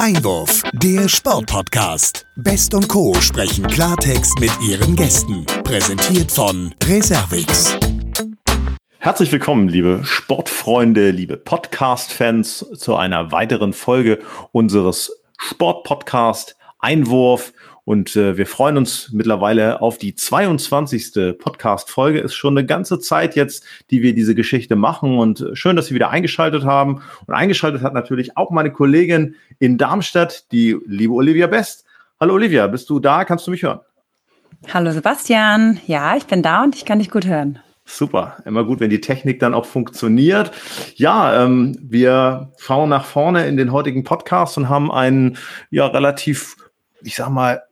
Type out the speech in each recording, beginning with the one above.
Einwurf, der Sportpodcast. Best und Co. sprechen Klartext mit ihren Gästen. Präsentiert von Reservix. Herzlich willkommen, liebe Sportfreunde, liebe Podcast-Fans, zu einer weiteren Folge unseres Sportpodcast Einwurf. Und äh, wir freuen uns mittlerweile auf die 22. Podcast-Folge. Ist schon eine ganze Zeit jetzt, die wir diese Geschichte machen. Und schön, dass Sie wieder eingeschaltet haben. Und eingeschaltet hat natürlich auch meine Kollegin in Darmstadt, die liebe Olivia Best. Hallo Olivia, bist du da? Kannst du mich hören? Hallo Sebastian. Ja, ich bin da und ich kann dich gut hören. Super, immer gut, wenn die Technik dann auch funktioniert. Ja, ähm, wir schauen nach vorne in den heutigen Podcast und haben einen ja relativ, ich sag mal,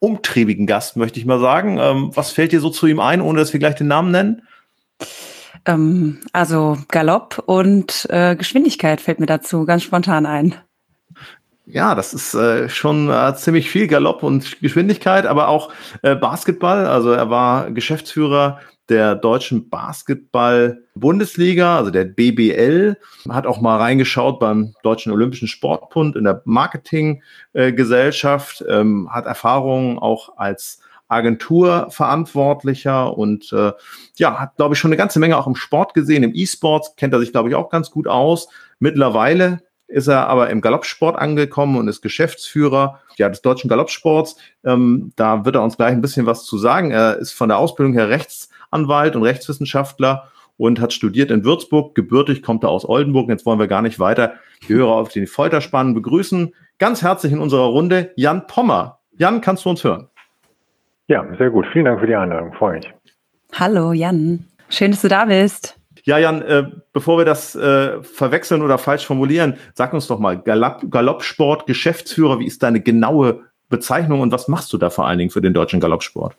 umtriebigen Gast, möchte ich mal sagen. Ähm, was fällt dir so zu ihm ein, ohne dass wir gleich den Namen nennen? Ähm, also Galopp und äh, Geschwindigkeit fällt mir dazu ganz spontan ein. Ja, das ist äh, schon äh, ziemlich viel Galopp und Geschwindigkeit, aber auch äh, Basketball. Also er war Geschäftsführer der deutschen Basketball-Bundesliga, also der BBL, hat auch mal reingeschaut beim Deutschen Olympischen Sportbund in der Marketinggesellschaft, äh, ähm, hat Erfahrungen auch als Agenturverantwortlicher und äh, ja, hat, glaube ich, schon eine ganze Menge auch im Sport gesehen. Im E-Sports kennt er sich, glaube ich, auch ganz gut aus. Mittlerweile ist er aber im Galoppsport angekommen und ist Geschäftsführer ja, des deutschen Galoppsports. Ähm, da wird er uns gleich ein bisschen was zu sagen. Er ist von der Ausbildung her Rechts Anwalt und Rechtswissenschaftler und hat studiert in Würzburg. Gebürtig kommt er aus Oldenburg. Jetzt wollen wir gar nicht weiter die Hörer auf den Folterspannen begrüßen. Ganz herzlich in unserer Runde Jan Pommer. Jan, kannst du uns hören? Ja, sehr gut. Vielen Dank für die Einladung. Freue mich. Hallo Jan. Schön, dass du da bist. Ja, Jan, äh, bevor wir das äh, verwechseln oder falsch formulieren, sag uns doch mal, Galopp, Galoppsport, Geschäftsführer, wie ist deine genaue Bezeichnung und was machst du da vor allen Dingen für den deutschen Galoppsport?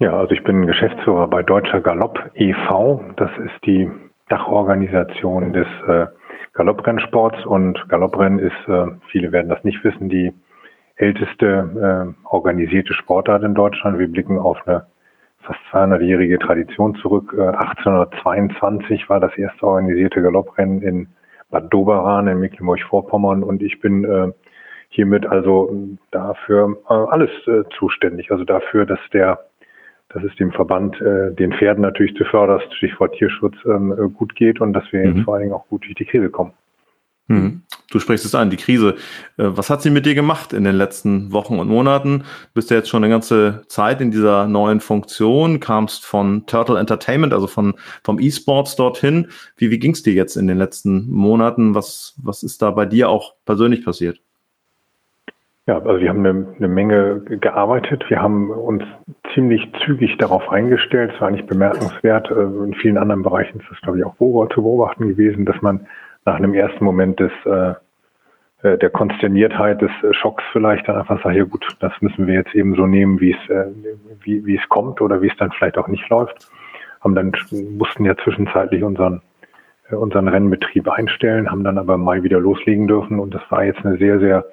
Ja, also ich bin Geschäftsführer bei Deutscher Galopp e.V. Das ist die Dachorganisation des äh, Galopprennsports und Galopprennen ist, äh, viele werden das nicht wissen, die älteste äh, organisierte Sportart in Deutschland. Wir blicken auf eine fast 200-jährige Tradition zurück. Äh, 1822 war das erste organisierte Galopprennen in Bad Doberan in Mecklenburg-Vorpommern und ich bin äh, hiermit also dafür äh, alles äh, zuständig. Also dafür, dass der dass es dem Verband, äh, den Pferden natürlich zuvörderst, Stichwort Tierschutz, ähm, äh, gut geht und dass wir mhm. jetzt vor allen Dingen auch gut durch die Krise kommen. Mhm. Du sprichst es an, die Krise. Äh, was hat sie mit dir gemacht in den letzten Wochen und Monaten? Du bist ja jetzt schon eine ganze Zeit in dieser neuen Funktion, kamst von Turtle Entertainment, also von, vom E-Sports dorthin. Wie, wie ging es dir jetzt in den letzten Monaten? Was, was ist da bei dir auch persönlich passiert? Ja, also wir haben eine, eine, Menge gearbeitet. Wir haben uns ziemlich zügig darauf eingestellt. Es war eigentlich bemerkenswert. Äh, in vielen anderen Bereichen ist das, glaube ich, auch zu beobachten gewesen, dass man nach einem ersten Moment des äh, äh, der Konsterniertheit, des Schocks vielleicht dann einfach sagt, ja gut, das müssen wir jetzt eben so nehmen, wie es, wie, wie es kommt oder wie es dann vielleicht auch nicht läuft. Haben dann, mussten ja zwischenzeitlich unseren, unseren Rennbetrieb einstellen, haben dann aber im Mai wieder loslegen dürfen und das war jetzt eine sehr, sehr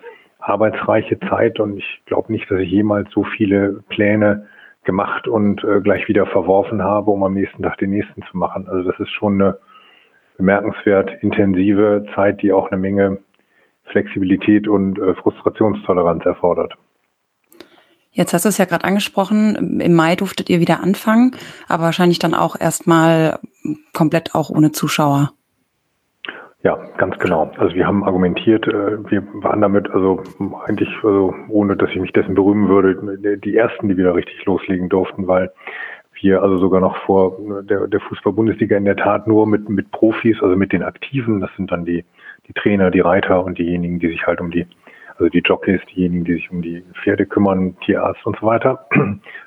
arbeitsreiche Zeit und ich glaube nicht, dass ich jemals so viele Pläne gemacht und äh, gleich wieder verworfen habe, um am nächsten Tag den nächsten zu machen. Also das ist schon eine bemerkenswert intensive Zeit, die auch eine Menge Flexibilität und äh, Frustrationstoleranz erfordert. Jetzt hast du es ja gerade angesprochen, im Mai durftet ihr wieder anfangen, aber wahrscheinlich dann auch erstmal komplett auch ohne Zuschauer. Ja, ganz genau. Also wir haben argumentiert, äh, wir waren damit also eigentlich, also ohne dass ich mich dessen berühmen würde, die ersten, die wieder richtig loslegen durften, weil wir also sogar noch vor der, der Fußball-Bundesliga in der Tat nur mit, mit Profis, also mit den Aktiven, das sind dann die, die Trainer, die Reiter und diejenigen, die sich halt um die also die Jockeys, diejenigen, die sich um die Pferde kümmern, Tierarzt und so weiter.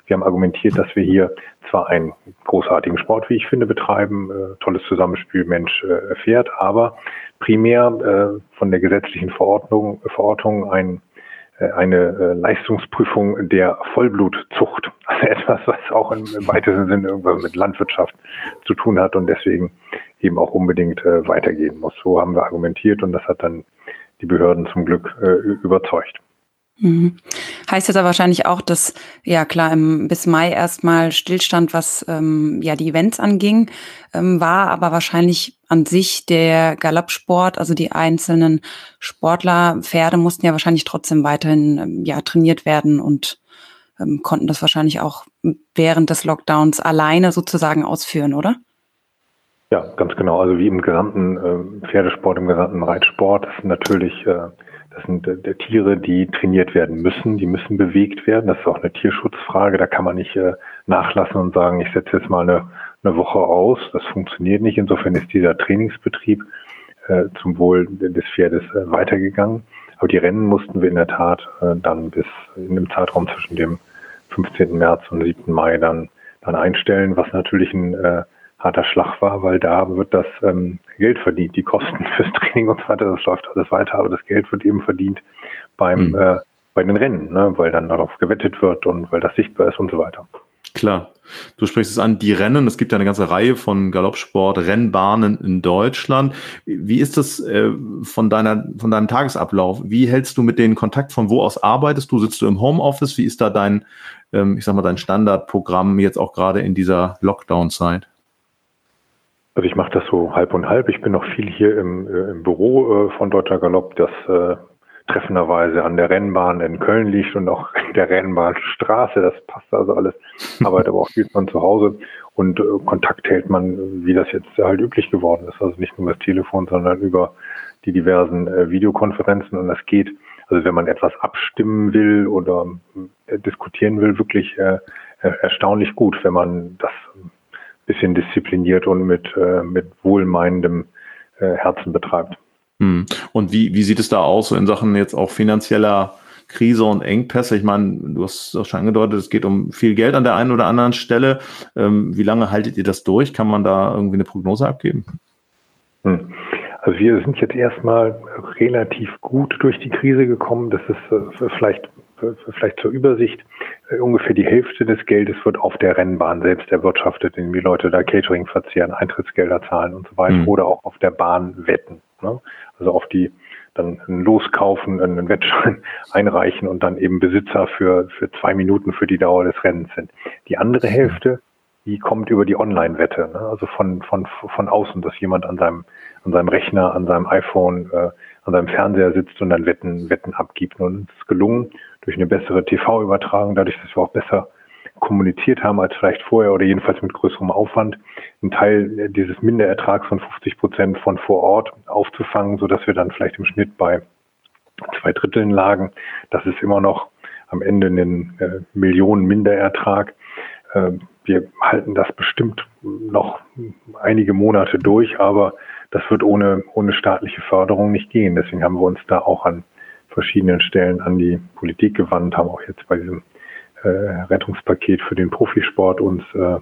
Wir haben argumentiert, dass wir hier zwar einen großartigen Sport, wie ich finde, betreiben, äh, tolles Zusammenspiel Mensch äh, Pferd, aber primär äh, von der gesetzlichen Verordnung, Verordnung ein, äh, eine äh, Leistungsprüfung der Vollblutzucht. Also etwas, was auch im, im weitesten Sinne irgendwas mit Landwirtschaft zu tun hat und deswegen eben auch unbedingt äh, weitergehen muss. So haben wir argumentiert und das hat dann die Behörden zum Glück äh, überzeugt. Mhm. Heißt jetzt aber wahrscheinlich auch, dass ja klar im, bis Mai erstmal Stillstand, was ähm, ja die Events anging, ähm, war, aber wahrscheinlich an sich der Galoppsport, also die einzelnen Sportler, Pferde mussten ja wahrscheinlich trotzdem weiterhin ähm, ja trainiert werden und ähm, konnten das wahrscheinlich auch während des Lockdowns alleine sozusagen ausführen, oder? Ja, ganz genau. Also wie im gesamten äh, Pferdesport, im gesamten Reitsport, sind natürlich äh, das sind äh, Tiere, die trainiert werden müssen, die müssen bewegt werden. Das ist auch eine Tierschutzfrage. Da kann man nicht äh, nachlassen und sagen, ich setze jetzt mal eine, eine Woche aus. Das funktioniert nicht. Insofern ist dieser Trainingsbetrieb äh, zum Wohl des Pferdes äh, weitergegangen. Aber die Rennen mussten wir in der Tat äh, dann bis in dem Zeitraum zwischen dem 15. März und 7. Mai dann, dann einstellen, was natürlich ein äh, harter Schlag war, weil da wird das ähm, Geld verdient, die Kosten fürs Training und so weiter, das läuft alles weiter, aber das Geld wird eben verdient beim mhm. äh, bei den Rennen, ne, weil dann darauf gewettet wird und weil das sichtbar ist und so weiter. Klar. Du sprichst es an, die Rennen, es gibt ja eine ganze Reihe von Galoppsport, Rennbahnen in Deutschland. Wie ist das äh, von deiner, von deinem Tagesablauf? Wie hältst du mit denen Kontakt? Von wo aus arbeitest du? Sitzt du im Homeoffice? Wie ist da dein, ähm, ich sag mal, dein Standardprogramm jetzt auch gerade in dieser Lockdown-Zeit? Also ich mache das so halb und halb. Ich bin noch viel hier im, äh, im Büro äh, von Deutscher Galopp, das äh, treffenderweise an der Rennbahn in Köln liegt und auch in der Rennbahnstraße. Das passt also alles. Arbeit aber auch viel von zu Hause und äh, Kontakt hält man, wie das jetzt halt üblich geworden ist. Also nicht nur über das Telefon, sondern über die diversen äh, Videokonferenzen und das geht. Also wenn man etwas abstimmen will oder diskutieren will, wirklich erstaunlich gut, wenn man das bisschen diszipliniert und mit, äh, mit wohlmeinendem äh, Herzen betreibt. Hm. Und wie, wie sieht es da aus in Sachen jetzt auch finanzieller Krise und Engpässe? Ich meine, du hast auch schon angedeutet, es geht um viel Geld an der einen oder anderen Stelle. Ähm, wie lange haltet ihr das durch? Kann man da irgendwie eine Prognose abgeben? Hm. Also wir sind jetzt erstmal relativ gut durch die Krise gekommen. Das ist äh, vielleicht, vielleicht zur Übersicht. Äh, ungefähr die Hälfte des Geldes wird auf der Rennbahn selbst erwirtschaftet, indem die Leute da Catering verzehren, Eintrittsgelder zahlen und so weiter mhm. oder auch auf der Bahn wetten. Ne? Also auf die dann ein Loskaufen, einen Wettschein einreichen und dann eben Besitzer für, für zwei Minuten für die Dauer des Rennens sind. Die andere Hälfte die kommt über die Online-Wette, ne? also von, von, von außen, dass jemand an seinem, an seinem Rechner, an seinem iPhone, äh, an seinem Fernseher sitzt und dann Wetten, Wetten abgibt. Und es ist gelungen, durch eine bessere TV-Übertragung, dadurch, dass wir auch besser kommuniziert haben als vielleicht vorher oder jedenfalls mit größerem Aufwand, einen Teil dieses Minderertrags von 50 Prozent von vor Ort aufzufangen, so dass wir dann vielleicht im Schnitt bei zwei Dritteln lagen. Das ist immer noch am Ende ein äh, Millionen Minderertrag. Äh, wir halten das bestimmt noch einige Monate durch, aber das wird ohne, ohne staatliche Förderung nicht gehen. Deswegen haben wir uns da auch an verschiedenen Stellen an die Politik gewandt, haben auch jetzt bei diesem äh, Rettungspaket für den Profisport uns, äh,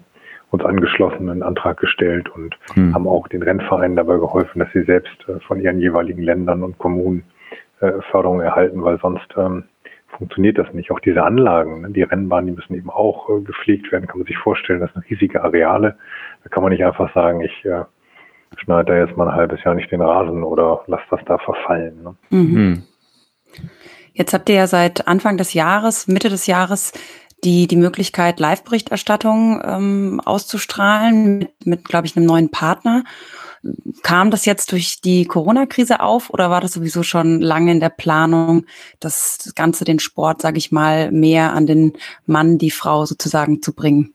uns angeschlossen, einen Antrag gestellt und hm. haben auch den Rennvereinen dabei geholfen, dass sie selbst äh, von ihren jeweiligen Ländern und Kommunen äh, Förderung erhalten, weil sonst ähm, funktioniert das nicht. Auch diese Anlagen, ne, die Rennbahnen, die müssen eben auch äh, gepflegt werden. Kann man sich vorstellen, das sind riesige Areale. Da kann man nicht einfach sagen, ich äh, schneide da jetzt mal ein halbes Jahr nicht den Rasen oder lass das da verfallen. Ne? Mhm. Jetzt habt ihr ja seit Anfang des Jahres, Mitte des Jahres, die, die Möglichkeit, Live-Berichterstattung ähm, auszustrahlen mit, mit glaube ich, einem neuen Partner. Kam das jetzt durch die Corona-Krise auf oder war das sowieso schon lange in der Planung, das Ganze, den Sport, sage ich mal, mehr an den Mann, die Frau sozusagen zu bringen?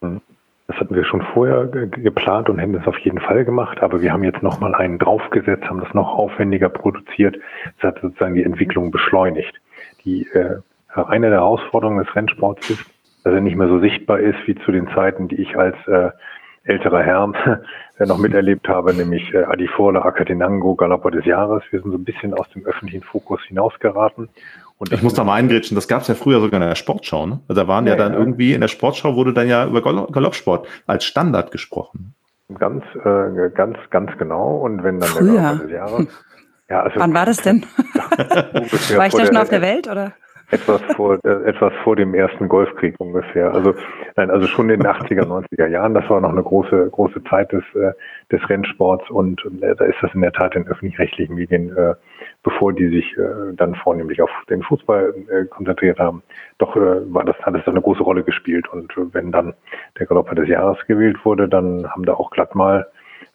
Mhm. Das hatten wir schon vorher geplant und hätten es auf jeden Fall gemacht, aber wir haben jetzt nochmal einen draufgesetzt, haben das noch aufwendiger produziert. Das hat sozusagen die Entwicklung beschleunigt. Die, äh, eine der Herausforderungen des Rennsports ist, dass er nicht mehr so sichtbar ist wie zu den Zeiten, die ich als äh, älterer Herr noch miterlebt habe, nämlich äh, Adifola, Akatenango, Galopper des Jahres. Wir sind so ein bisschen aus dem öffentlichen Fokus hinausgeraten. Und ich muss da mal eingrätschen, das gab es ja früher sogar in der Sportschau. Ne? Also da waren ja, ja dann ja. irgendwie, in der Sportschau wurde dann ja über Galoppsport als Standard gesprochen. Ganz, äh, ganz, ganz genau. Und wenn dann früher. der Jahres. Ja, also Wann war das denn? war ich da schon auf der Welt, oder? etwas vor, äh, etwas vor dem ersten Golfkrieg ungefähr. Also, nein, also schon in den 80er, 90er Jahren. Das war noch eine große, große Zeit des, äh, des Rennsports und äh, da ist das in der Tat in öffentlich-rechtlichen Medien, äh, bevor die sich äh, dann vornehmlich auf den Fußball äh, konzentriert haben, doch äh, war das, hat es eine große Rolle gespielt. Und äh, wenn dann der Galopper des Jahres gewählt wurde, dann haben da auch glatt mal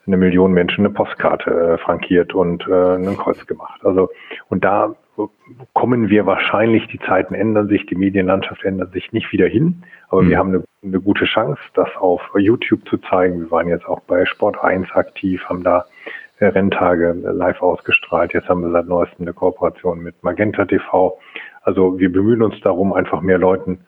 eine Million Menschen eine Postkarte äh, frankiert und äh, einen Kreuz gemacht. Also und da kommen wir wahrscheinlich, die Zeiten ändern sich, die Medienlandschaft ändert sich nicht wieder hin, aber mhm. wir haben eine, eine, gute Chance, das auf YouTube zu zeigen. Wir waren jetzt auch bei Sport 1 aktiv, haben da äh, Renntage live ausgestrahlt. Jetzt haben wir seit neuestem eine Kooperation mit Magenta TV. Also wir bemühen uns darum, einfach mehr Leuten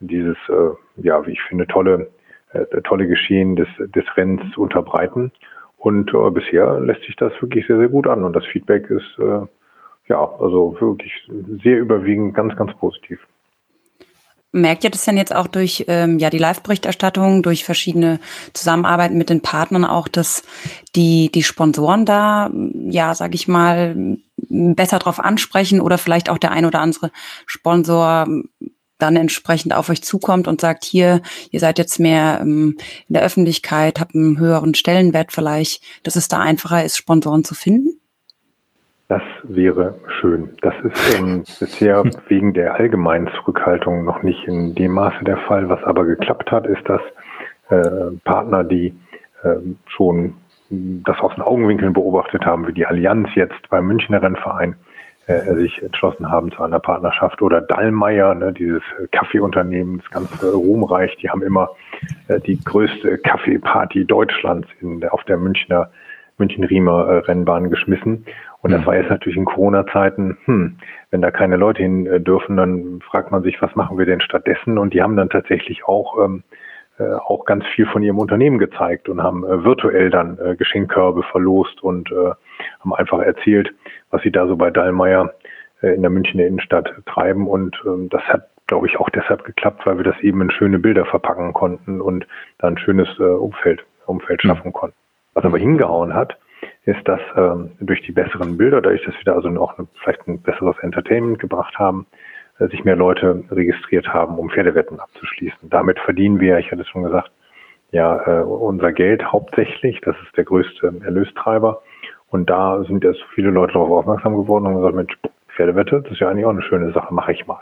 dieses, äh, ja, wie ich finde, tolle, äh, tolle Geschehen des, des Rennens zu unterbreiten. Und äh, bisher lässt sich das wirklich sehr, sehr gut an. Und das Feedback ist äh, ja also wirklich sehr überwiegend ganz, ganz positiv. Merkt ihr das denn jetzt auch durch ähm, ja die Live-Berichterstattung, durch verschiedene Zusammenarbeiten mit den Partnern auch, dass die die Sponsoren da ja sage ich mal besser drauf ansprechen oder vielleicht auch der ein oder andere Sponsor dann entsprechend auf euch zukommt und sagt, hier, ihr seid jetzt mehr ähm, in der Öffentlichkeit, habt einen höheren Stellenwert vielleicht, dass es da einfacher ist, Sponsoren zu finden? Das wäre schön. Das ist ähm, bisher wegen der allgemeinen Zurückhaltung noch nicht in dem Maße der Fall. Was aber geklappt hat, ist, dass äh, Partner, die äh, schon das aus den Augenwinkeln beobachtet haben, wie die Allianz jetzt beim Münchner Rennverein, äh, sich entschlossen haben zu einer Partnerschaft oder Dallmayr, ne, dieses Kaffeeunternehmen, das ganz äh, ruhmreich, die haben immer äh, die größte Kaffeeparty Deutschlands in, auf der Münchner München-Riemer äh, Rennbahn geschmissen. Und das mhm. war jetzt natürlich in Corona-Zeiten, hm, wenn da keine Leute hin äh, dürfen, dann fragt man sich, was machen wir denn stattdessen? Und die haben dann tatsächlich auch ähm, äh, auch ganz viel von ihrem Unternehmen gezeigt und haben äh, virtuell dann äh, Geschenkkörbe verlost und äh, haben einfach erzählt, was sie da so bei Dallmayr äh, in der Münchner Innenstadt treiben. Und ähm, das hat, glaube ich, auch deshalb geklappt, weil wir das eben in schöne Bilder verpacken konnten und da ein schönes äh, Umfeld, Umfeld schaffen mhm. konnten. Was aber hingehauen hat, ist, dass ähm, durch die besseren Bilder, dadurch, dass wir da also auch eine, vielleicht ein besseres Entertainment gebracht haben, äh, sich mehr Leute registriert haben, um Pferdewetten abzuschließen. Damit verdienen wir, ich hatte es schon gesagt, ja äh, unser Geld hauptsächlich. Das ist der größte Erlöstreiber. Und da sind jetzt viele Leute darauf aufmerksam geworden und gesagt, Mensch, Pferdewette, das ist ja eigentlich auch eine schöne Sache, mache ich mal.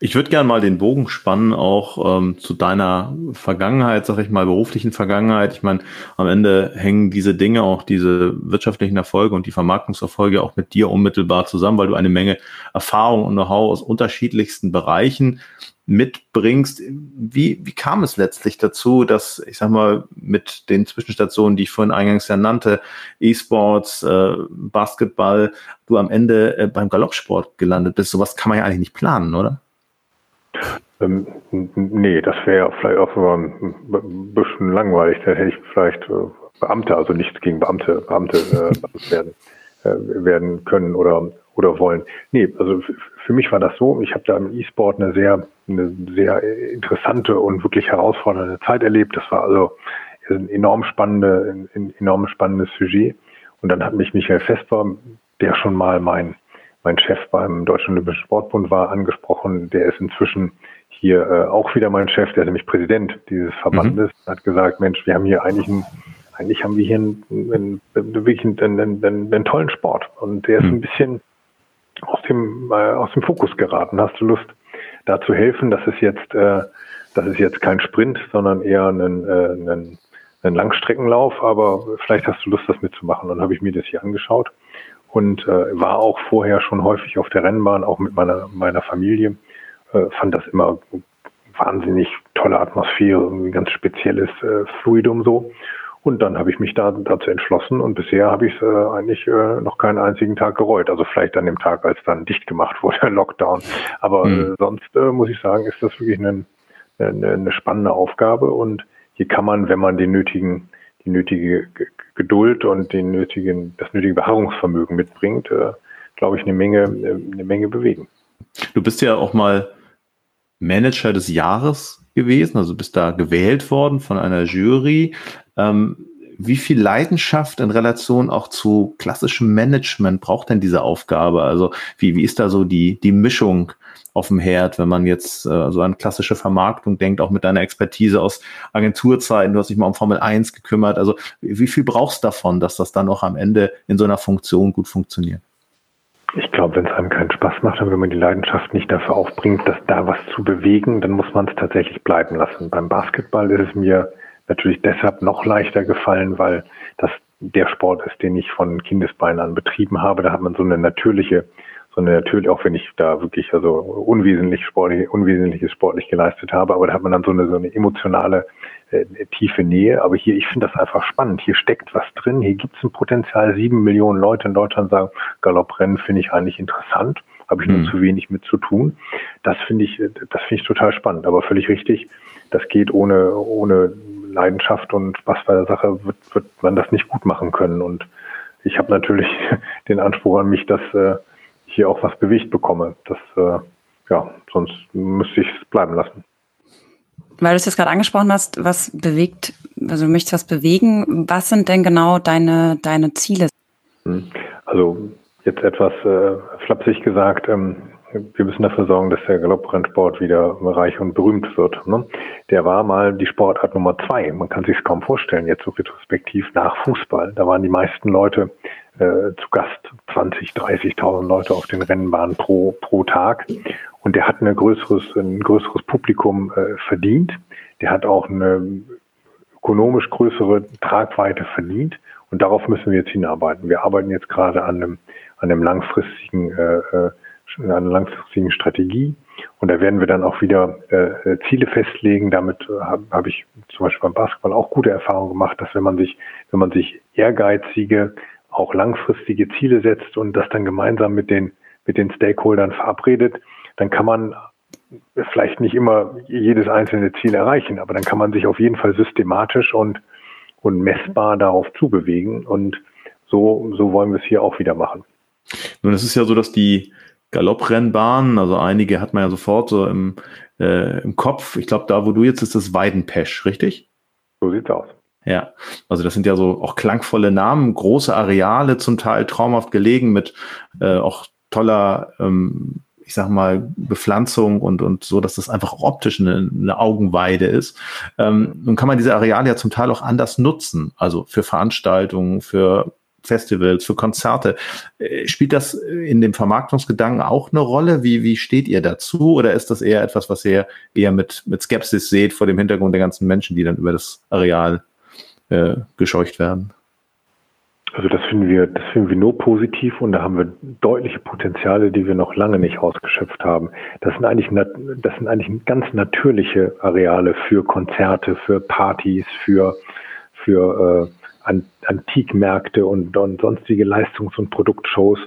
Ich würde gerne mal den Bogen spannen, auch ähm, zu deiner Vergangenheit, sag ich mal, beruflichen Vergangenheit. Ich meine, am Ende hängen diese Dinge, auch diese wirtschaftlichen Erfolge und die Vermarktungserfolge auch mit dir unmittelbar zusammen, weil du eine Menge Erfahrung und Know-how aus unterschiedlichsten Bereichen mitbringst. Wie, wie kam es letztlich dazu, dass, ich sag mal, mit den Zwischenstationen, die ich vorhin eingangs ja nannte, E-Sports, äh, Basketball, du am Ende äh, beim Galoppsport gelandet bist? Sowas kann man ja eigentlich nicht planen, oder? Ähm, nee, das wäre vielleicht auch ein bisschen langweilig. Da hätte ich vielleicht äh, Beamte, also nichts gegen Beamte, Beamte äh, werden, äh, werden können oder oder wollen. Nee, also für mich war das so, ich habe da im E-Sport eine sehr, eine sehr interessante und wirklich herausfordernde Zeit erlebt. Das war also ein enorm spannende, ein enorm spannendes Sujet. Und dann hat mich Michael Vesper, der schon mal mein mein Chef beim Deutschen Olympischen Sportbund war angesprochen. Der ist inzwischen hier äh, auch wieder mein Chef, der ist nämlich Präsident dieses Verbandes, mhm. hat gesagt, Mensch, wir haben hier eigentlich einen, eigentlich haben wir hier einen, einen, einen, einen, einen tollen Sport. Und der ist mhm. ein bisschen aus dem, äh, aus dem Fokus geraten. Hast du Lust, da zu helfen? Das ist jetzt, äh, das ist jetzt kein Sprint, sondern eher ein, äh, ein, ein Langstreckenlauf, aber vielleicht hast du Lust, das mitzumachen. Dann habe ich mir das hier angeschaut und äh, war auch vorher schon häufig auf der Rennbahn, auch mit meiner, meiner Familie. Äh, fand das immer wahnsinnig tolle Atmosphäre, ein ganz spezielles äh, Fluidum so. Und dann habe ich mich da dazu entschlossen und bisher habe ich es äh, eigentlich äh, noch keinen einzigen Tag gereut. Also vielleicht an dem Tag, als dann dicht gemacht wurde, Lockdown. Aber mhm. äh, sonst äh, muss ich sagen, ist das wirklich eine, eine, eine spannende Aufgabe und hier kann man, wenn man den nötigen die nötige Geduld und den nötigen, das nötige Beharrungsvermögen mitbringt, äh, glaube ich, eine Menge, äh, eine Menge bewegen. Du bist ja auch mal Manager des Jahres gewesen, also bist da gewählt worden von einer Jury. Ähm, wie viel Leidenschaft in Relation auch zu klassischem Management braucht denn diese Aufgabe? Also wie, wie ist da so die, die Mischung auf dem Herd, wenn man jetzt äh, so an klassische Vermarktung denkt, auch mit deiner Expertise aus Agenturzeiten, du hast dich mal um Formel 1 gekümmert. Also wie viel brauchst du davon, dass das dann auch am Ende in so einer Funktion gut funktioniert? Ich glaube, wenn es einem keinen Spaß macht und wenn man die Leidenschaft nicht dafür aufbringt, dass da was zu bewegen, dann muss man es tatsächlich bleiben lassen. Beim Basketball ist es mir natürlich deshalb noch leichter gefallen, weil das der Sport ist, den ich von Kindesbeinen an betrieben habe. Da hat man so eine natürliche sondern natürlich auch wenn ich da wirklich also unwesentlich sportlich, unwesentliches sportlich geleistet habe, aber da hat man dann so eine, so eine emotionale äh, tiefe Nähe. Aber hier, ich finde das einfach spannend. Hier steckt was drin. Hier gibt es ein Potenzial. Sieben Millionen Leute in Deutschland sagen, Galopprennen finde ich eigentlich interessant. Habe ich nur mhm. zu wenig mit zu tun. Das finde ich, das finde ich total spannend. Aber völlig richtig. Das geht ohne, ohne Leidenschaft und Spaß bei der Sache wird, wird man das nicht gut machen können. Und ich habe natürlich den Anspruch an mich, dass äh, hier auch was bewegt bekomme. Das, äh, ja, sonst müsste ich es bleiben lassen. Weil du es jetzt gerade angesprochen hast, was bewegt, also du möchtest was bewegen. Was sind denn genau deine, deine Ziele? Hm. Also jetzt etwas äh, flapsig gesagt, ähm, wir müssen dafür sorgen, dass der Galopprennsport wieder reich und berühmt wird. Ne? Der war mal die Sportart Nummer zwei. Man kann sich es kaum vorstellen, jetzt so retrospektiv nach Fußball. Da waren die meisten Leute äh, zu Gast 20, 30.000 Leute auf den Rennbahnen pro, pro Tag. Und der hat ein größeres, ein größeres Publikum äh, verdient. Der hat auch eine ökonomisch größere Tragweite verdient. Und darauf müssen wir jetzt hinarbeiten. Wir arbeiten jetzt gerade an einem, an einem langfristigen, äh, äh an einer langfristigen Strategie. Und da werden wir dann auch wieder äh, Ziele festlegen. Damit äh, habe hab ich zum Beispiel beim Basketball auch gute Erfahrungen gemacht, dass wenn man sich, wenn man sich ehrgeizige auch langfristige Ziele setzt und das dann gemeinsam mit den, mit den Stakeholdern verabredet, dann kann man vielleicht nicht immer jedes einzelne Ziel erreichen, aber dann kann man sich auf jeden Fall systematisch und, und messbar darauf zubewegen und so, so wollen wir es hier auch wieder machen. Nun, es ist ja so, dass die Galopprennbahnen, also einige hat man ja sofort so im, äh, im Kopf. Ich glaube, da, wo du jetzt ist, das Weidenpesch, richtig? So sieht's aus. Ja, also das sind ja so auch klangvolle Namen, große Areale, zum Teil traumhaft gelegen mit äh, auch toller, ähm, ich sag mal, Bepflanzung und, und so, dass das einfach optisch eine, eine Augenweide ist. Ähm, nun kann man diese Areale ja zum Teil auch anders nutzen, also für Veranstaltungen, für Festivals, für Konzerte. Äh, spielt das in dem Vermarktungsgedanken auch eine Rolle? Wie, wie steht ihr dazu? Oder ist das eher etwas, was ihr eher mit, mit Skepsis seht vor dem Hintergrund der ganzen Menschen, die dann über das Areal äh, gescheucht werden. Also das finden wir, das finden wir nur positiv und da haben wir deutliche Potenziale, die wir noch lange nicht ausgeschöpft haben. Das sind eigentlich, das sind eigentlich ganz natürliche Areale für Konzerte, für Partys, für, für äh, Antikmärkte und, und sonstige Leistungs- und Produktshows.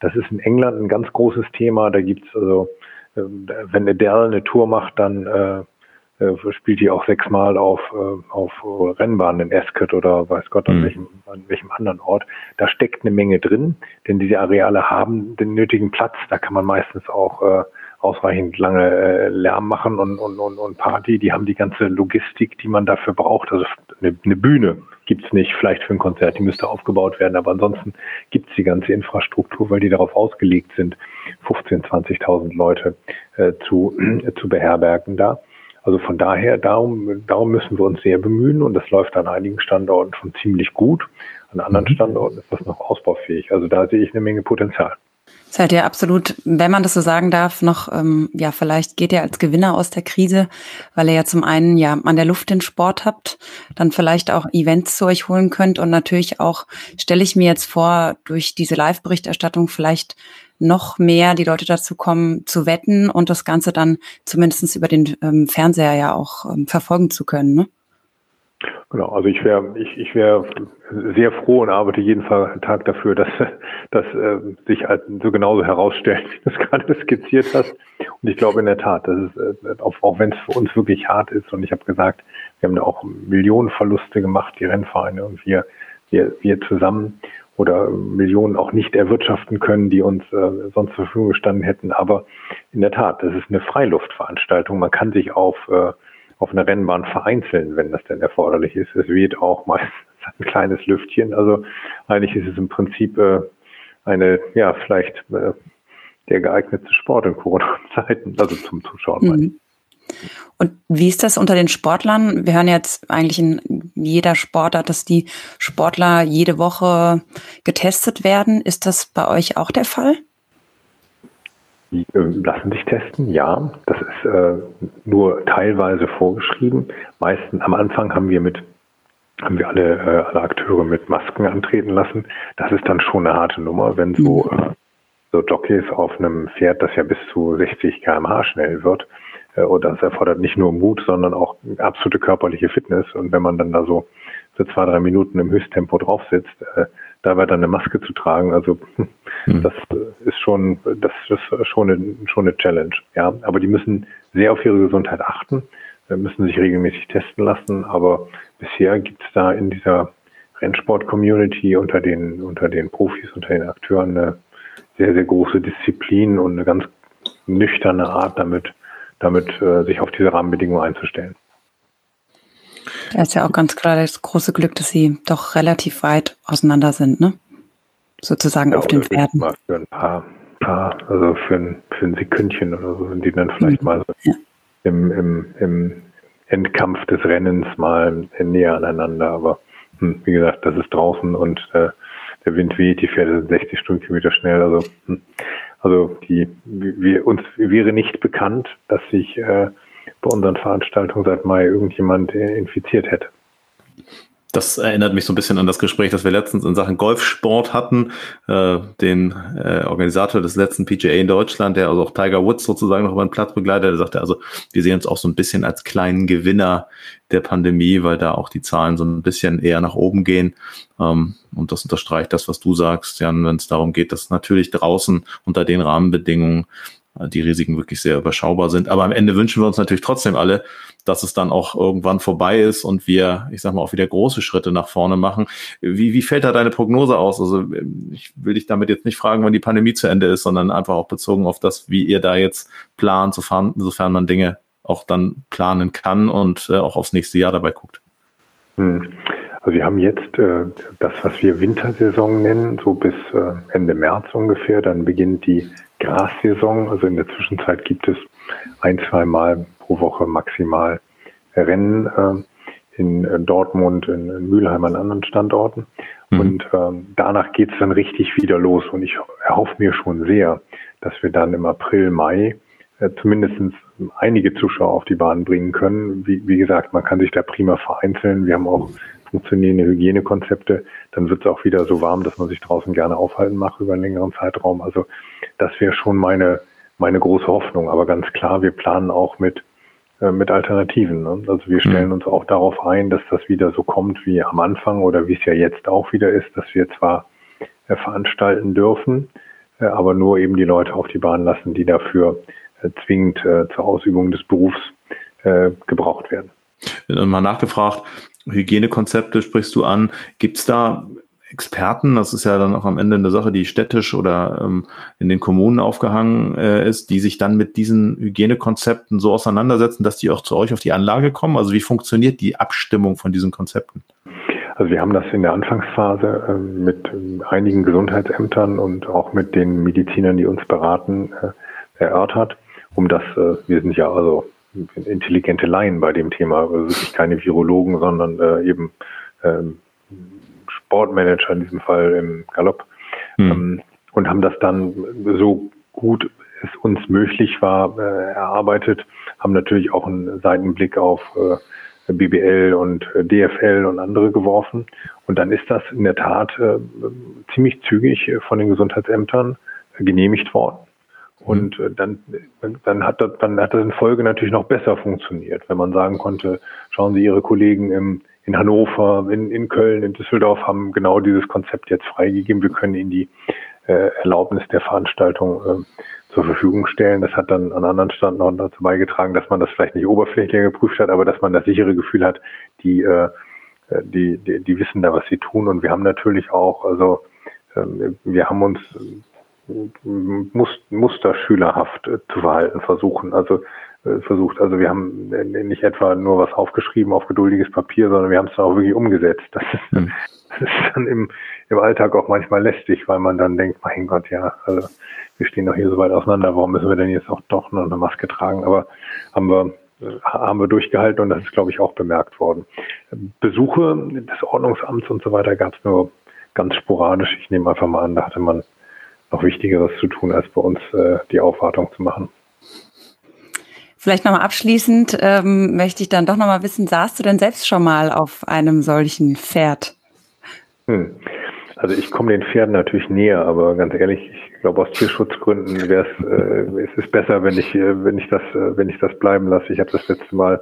Das ist in England ein ganz großes Thema. Da gibt's also, äh, wenn Adele eine Tour macht, dann äh, spielt die auch sechsmal auf, äh, auf Rennbahnen in Ascot oder weiß Gott an, mhm. welchem, an welchem anderen Ort. Da steckt eine Menge drin, denn diese Areale haben den nötigen Platz. Da kann man meistens auch äh, ausreichend lange äh, Lärm machen und, und, und, und Party. Die haben die ganze Logistik, die man dafür braucht. Also eine, eine Bühne gibt's nicht, vielleicht für ein Konzert, die müsste aufgebaut werden, aber ansonsten gibt's die ganze Infrastruktur, weil die darauf ausgelegt sind, 15.000, 20.000 Leute äh, zu, äh, zu beherbergen da. Also von daher, darum, darum müssen wir uns sehr bemühen und das läuft an einigen Standorten schon ziemlich gut. An anderen mhm. Standorten ist das noch ausbaufähig. Also da sehe ich eine Menge Potenzial. Seid ihr absolut, wenn man das so sagen darf, noch, ähm, ja, vielleicht geht ihr als Gewinner aus der Krise, weil ihr ja zum einen ja an der Luft den Sport habt, dann vielleicht auch Events zu euch holen könnt und natürlich auch, stelle ich mir jetzt vor, durch diese Live-Berichterstattung vielleicht noch mehr die Leute dazu kommen, zu wetten und das Ganze dann zumindest über den ähm, Fernseher ja auch ähm, verfolgen zu können. Ne? Genau, also ich wäre ich, ich wäre sehr froh und arbeite jeden Tag dafür, dass das äh, sich halt so genauso herausstellt, wie du es gerade skizziert hast. Und ich glaube in der Tat, dass es, äh, auch, wenn es für uns wirklich hart ist, und ich habe gesagt, wir haben da auch Millionen Verluste gemacht, die Rennvereine und wir, wir, wir zusammen oder Millionen auch nicht erwirtschaften können, die uns äh, sonst zur Verfügung gestanden hätten. Aber in der Tat, das ist eine Freiluftveranstaltung. Man kann sich auf, äh, auf einer Rennbahn vereinzeln, wenn das denn erforderlich ist. Es weht auch meistens ein kleines Lüftchen. Also eigentlich ist es im Prinzip äh, eine, ja, vielleicht äh, der geeignete Sport in Corona-Zeiten, also zum Zuschauen. Mhm. Und wie ist das unter den Sportlern? Wir hören jetzt eigentlich in jeder Sportart, dass die Sportler jede Woche getestet werden. Ist das bei euch auch der Fall? Die äh, lassen sich testen, ja. Das ist äh, nur teilweise vorgeschrieben. Meistens am Anfang haben wir mit haben wir alle, äh, alle Akteure mit Masken antreten lassen. Das ist dann schon eine harte Nummer, wenn so, mhm. äh, so Jockeys auf einem Pferd, das ja bis zu 60 km/h schnell wird. Äh, und das erfordert nicht nur Mut, sondern auch absolute körperliche Fitness. Und wenn man dann da so für zwei, drei Minuten im Höchsttempo drauf sitzt, äh, dabei dann eine Maske zu tragen, also mhm. das ist schon, das ist schon eine, schon eine Challenge. Ja, aber die müssen sehr auf ihre Gesundheit achten, äh, müssen sich regelmäßig testen lassen. Aber bisher gibt es da in dieser Rennsport-Community unter den, unter den Profis, unter den Akteuren eine sehr, sehr große Disziplin und eine ganz nüchterne Art, damit, damit äh, sich auf diese Rahmenbedingungen einzustellen. Da ist ja auch ganz klar das große Glück, dass sie doch relativ weit auseinander sind, ne? Sozusagen ja, auf den Pferden. Für ein paar, paar, also für ein, für ein Sekündchen oder so sind die dann vielleicht mhm. mal so ja. im, im, im Endkampf des Rennens mal näher aneinander. Aber hm, wie gesagt, das ist draußen und äh, der Wind weht, die Pferde sind 60 Stundenkilometer schnell. Also, hm, also die, wir, uns wäre nicht bekannt, dass sich äh, bei unseren Veranstaltungen seit Mai irgendjemand äh, infiziert hätte. Das erinnert mich so ein bisschen an das Gespräch, das wir letztens in Sachen Golfsport hatten. Äh, den äh, Organisator des letzten PGA in Deutschland, der also auch Tiger Woods sozusagen noch über den Platz begleitet, der sagte, also wir sehen uns auch so ein bisschen als kleinen Gewinner der Pandemie, weil da auch die Zahlen so ein bisschen eher nach oben gehen. Ähm, und das unterstreicht das, was du sagst, Jan, wenn es darum geht, dass natürlich draußen unter den Rahmenbedingungen die Risiken wirklich sehr überschaubar sind. Aber am Ende wünschen wir uns natürlich trotzdem alle, dass es dann auch irgendwann vorbei ist und wir, ich sag mal, auch wieder große Schritte nach vorne machen. Wie, wie fällt da deine Prognose aus? Also ich will dich damit jetzt nicht fragen, wann die Pandemie zu Ende ist, sondern einfach auch bezogen auf das, wie ihr da jetzt plant, sofern, sofern man Dinge auch dann planen kann und äh, auch aufs nächste Jahr dabei guckt. Hm. Also wir haben jetzt äh, das, was wir Wintersaison nennen, so bis äh, Ende März ungefähr. Dann beginnt die Grassaison. Also in der Zwischenzeit gibt es ein, zwei Mal pro Woche maximal Rennen äh, in, in Dortmund, in, in Mülheim an anderen Standorten. Mhm. Und ähm, danach geht es dann richtig wieder los. Und ich erhoffe mir schon sehr, dass wir dann im April, Mai äh, zumindest einige Zuschauer auf die Bahn bringen können. Wie, wie gesagt, man kann sich da prima vereinzeln. Wir haben auch funktionierende Hygienekonzepte, dann wird es auch wieder so warm, dass man sich draußen gerne aufhalten macht über einen längeren Zeitraum. Also das wäre schon meine, meine große Hoffnung. Aber ganz klar, wir planen auch mit, äh, mit Alternativen. Ne? Also wir stellen mhm. uns auch darauf ein, dass das wieder so kommt wie am Anfang oder wie es ja jetzt auch wieder ist, dass wir zwar äh, veranstalten dürfen, äh, aber nur eben die Leute auf die Bahn lassen, die dafür äh, zwingend äh, zur Ausübung des Berufs äh, gebraucht werden. Mal nachgefragt, Hygienekonzepte sprichst du an. Gibt es da Experten, das ist ja dann auch am Ende eine Sache, die städtisch oder ähm, in den Kommunen aufgehangen äh, ist, die sich dann mit diesen Hygienekonzepten so auseinandersetzen, dass die auch zu euch auf die Anlage kommen? Also wie funktioniert die Abstimmung von diesen Konzepten? Also wir haben das in der Anfangsphase äh, mit äh, einigen Gesundheitsämtern und auch mit den Medizinern, die uns beraten, äh, erörtert, um das, äh, wir sind ja also intelligente Laien bei dem Thema, also wirklich keine Virologen, sondern äh, eben ähm, Sportmanager in diesem Fall im Galopp mhm. ähm, und haben das dann so gut es uns möglich war äh, erarbeitet, haben natürlich auch einen Seitenblick auf äh, BBL und äh, DFL und andere geworfen und dann ist das in der Tat äh, ziemlich zügig von den Gesundheitsämtern genehmigt worden. Und äh, dann, dann, hat das, dann hat das in Folge natürlich noch besser funktioniert, wenn man sagen konnte, schauen Sie, Ihre Kollegen im, in Hannover, in, in Köln, in Düsseldorf haben genau dieses Konzept jetzt freigegeben. Wir können Ihnen die äh, Erlaubnis der Veranstaltung äh, zur Verfügung stellen. Das hat dann an anderen Standorten dazu beigetragen, dass man das vielleicht nicht oberflächlich geprüft hat, aber dass man das sichere Gefühl hat, die, äh, die, die, die wissen da, was sie tun. Und wir haben natürlich auch, also äh, wir haben uns Musterschülerhaft äh, zu verhalten versuchen. Also äh, versucht. Also wir haben nicht etwa nur was aufgeschrieben auf geduldiges Papier, sondern wir haben es dann auch wirklich umgesetzt. Das ist, mhm. das ist dann im, im Alltag auch manchmal lästig, weil man dann denkt, mein Gott, ja, also wir stehen doch hier so weit auseinander, warum müssen wir denn jetzt auch doch noch eine Maske tragen? Aber haben wir haben wir durchgehalten und das ist, glaube ich, auch bemerkt worden. Besuche des Ordnungsamts und so weiter gab es nur ganz sporadisch. Ich nehme einfach mal an, da hatte man noch Wichtigeres zu tun, als bei uns äh, die Aufwartung zu machen. Vielleicht nochmal abschließend ähm, möchte ich dann doch nochmal wissen, saßt du denn selbst schon mal auf einem solchen Pferd? Hm. Also ich komme den Pferden natürlich näher, aber ganz ehrlich, ich glaube aus Tierschutzgründen wäre es, äh, es ist besser, wenn ich, äh, wenn ich das, äh, wenn ich das bleiben lasse. Ich habe das letzte Mal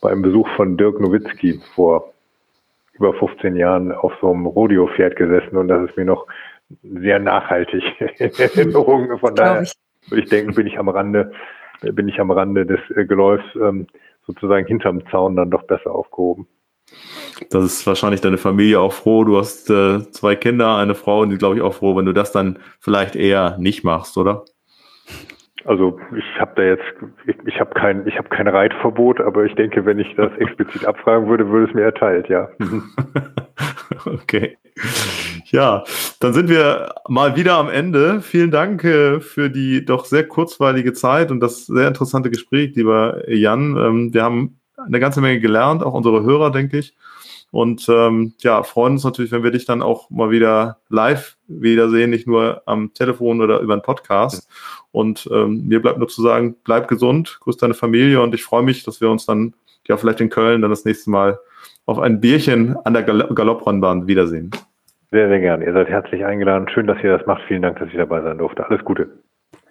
bei einem Besuch von Dirk Nowitzki vor über 15 Jahren auf so einem Rodeo-Pferd gesessen und das ist mir noch sehr nachhaltig in Erinnerung. Von daher ich. würde ich denken, bin ich am Rande, bin ich am Rande des äh, Geläufs ähm, sozusagen hinterm Zaun dann doch besser aufgehoben. Das ist wahrscheinlich deine Familie auch froh. Du hast äh, zwei Kinder, eine Frau und die glaube ich auch froh, wenn du das dann vielleicht eher nicht machst, oder? Also ich habe da jetzt, ich, ich habe kein, ich habe kein Reitverbot, aber ich denke, wenn ich das explizit abfragen würde, würde es mir erteilt, ja. okay. Ja, dann sind wir mal wieder am Ende. Vielen Dank äh, für die doch sehr kurzweilige Zeit und das sehr interessante Gespräch, lieber Jan. Ähm, wir haben eine ganze Menge gelernt, auch unsere Hörer, denke ich. Und ähm, ja, freuen uns natürlich, wenn wir dich dann auch mal wieder live wiedersehen, nicht nur am Telefon oder über einen Podcast. Und ähm, mir bleibt nur zu sagen, bleib gesund, grüß deine Familie und ich freue mich, dass wir uns dann ja vielleicht in Köln dann das nächste Mal auf ein Bierchen an der Gal Galopprennbahn wiedersehen. Sehr, sehr gerne. Ihr seid herzlich eingeladen. Schön, dass ihr das macht. Vielen Dank, dass ich dabei sein durfte. Alles Gute.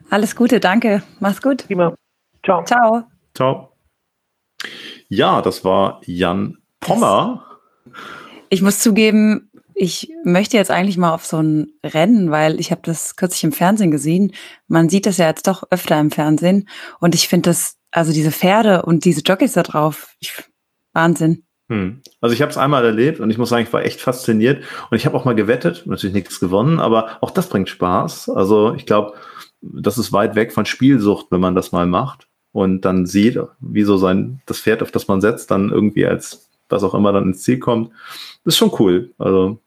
Alles Gute, danke. Mach's gut. Prima. Ciao. Ciao. Ciao. Ja, das war Jan Pommer. Ich muss zugeben, ich möchte jetzt eigentlich mal auf so ein Rennen, weil ich habe das kürzlich im Fernsehen gesehen. Man sieht das ja jetzt doch öfter im Fernsehen. Und ich finde das, also diese Pferde und diese Jockeys da drauf, ich, Wahnsinn. Hm. Also ich habe es einmal erlebt und ich muss sagen, ich war echt fasziniert. Und ich habe auch mal gewettet, natürlich nichts gewonnen, aber auch das bringt Spaß. Also ich glaube, das ist weit weg von Spielsucht, wenn man das mal macht und dann sieht, wie so sein, das Pferd, auf das man setzt, dann irgendwie als was auch immer dann ins Ziel kommt. Das ist schon cool. Also.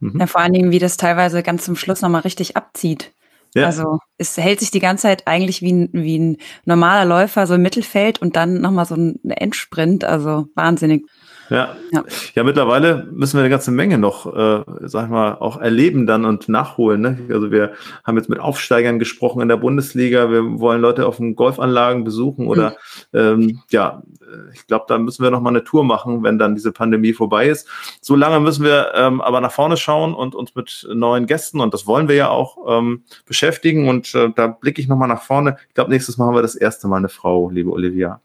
Mhm. Ja, vor allen Dingen, wie das teilweise ganz zum Schluss nochmal richtig abzieht. Ja. Also es hält sich die ganze Zeit eigentlich wie ein, wie ein normaler Läufer so im Mittelfeld und dann nochmal so ein Endsprint. Also wahnsinnig. Ja. ja. ja, mittlerweile müssen wir eine ganze Menge noch, äh, sag ich mal, auch erleben dann und nachholen. Ne? Also wir haben jetzt mit Aufsteigern gesprochen in der Bundesliga. Wir wollen Leute auf den Golfanlagen besuchen oder mhm. ähm, ja, ich glaube, da müssen wir noch mal eine Tour machen, wenn dann diese Pandemie vorbei ist. So lange müssen wir ähm, aber nach vorne schauen und uns mit neuen Gästen und das wollen wir ja auch ähm, beschäftigen. Und äh, da blicke ich noch mal nach vorne. Ich glaube, nächstes Mal haben wir das erste Mal eine Frau, liebe Olivia.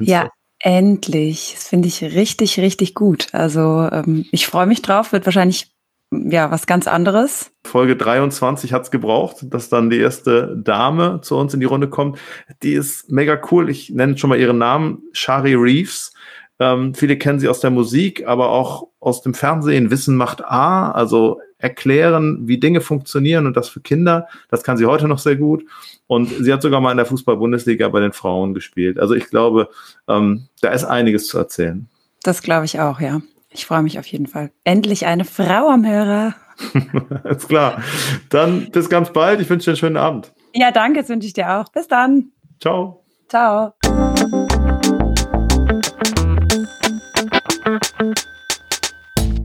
Ja, Endlich. Das finde ich richtig, richtig gut. Also ähm, ich freue mich drauf. Wird wahrscheinlich ja was ganz anderes. Folge 23 hat's gebraucht, dass dann die erste Dame zu uns in die Runde kommt. Die ist mega cool. Ich nenne schon mal ihren Namen. Shari Reeves. Ähm, viele kennen sie aus der Musik, aber auch aus dem Fernsehen. Wissen macht A, also erklären, wie Dinge funktionieren und das für Kinder. Das kann sie heute noch sehr gut. Und sie hat sogar mal in der Fußball-Bundesliga bei den Frauen gespielt. Also ich glaube, ähm, da ist einiges zu erzählen. Das glaube ich auch, ja. Ich freue mich auf jeden Fall. Endlich eine Frau am Hörer. Alles klar. Dann bis ganz bald. Ich wünsche dir einen schönen Abend. Ja, danke, das wünsche ich dir auch. Bis dann. Ciao. Ciao.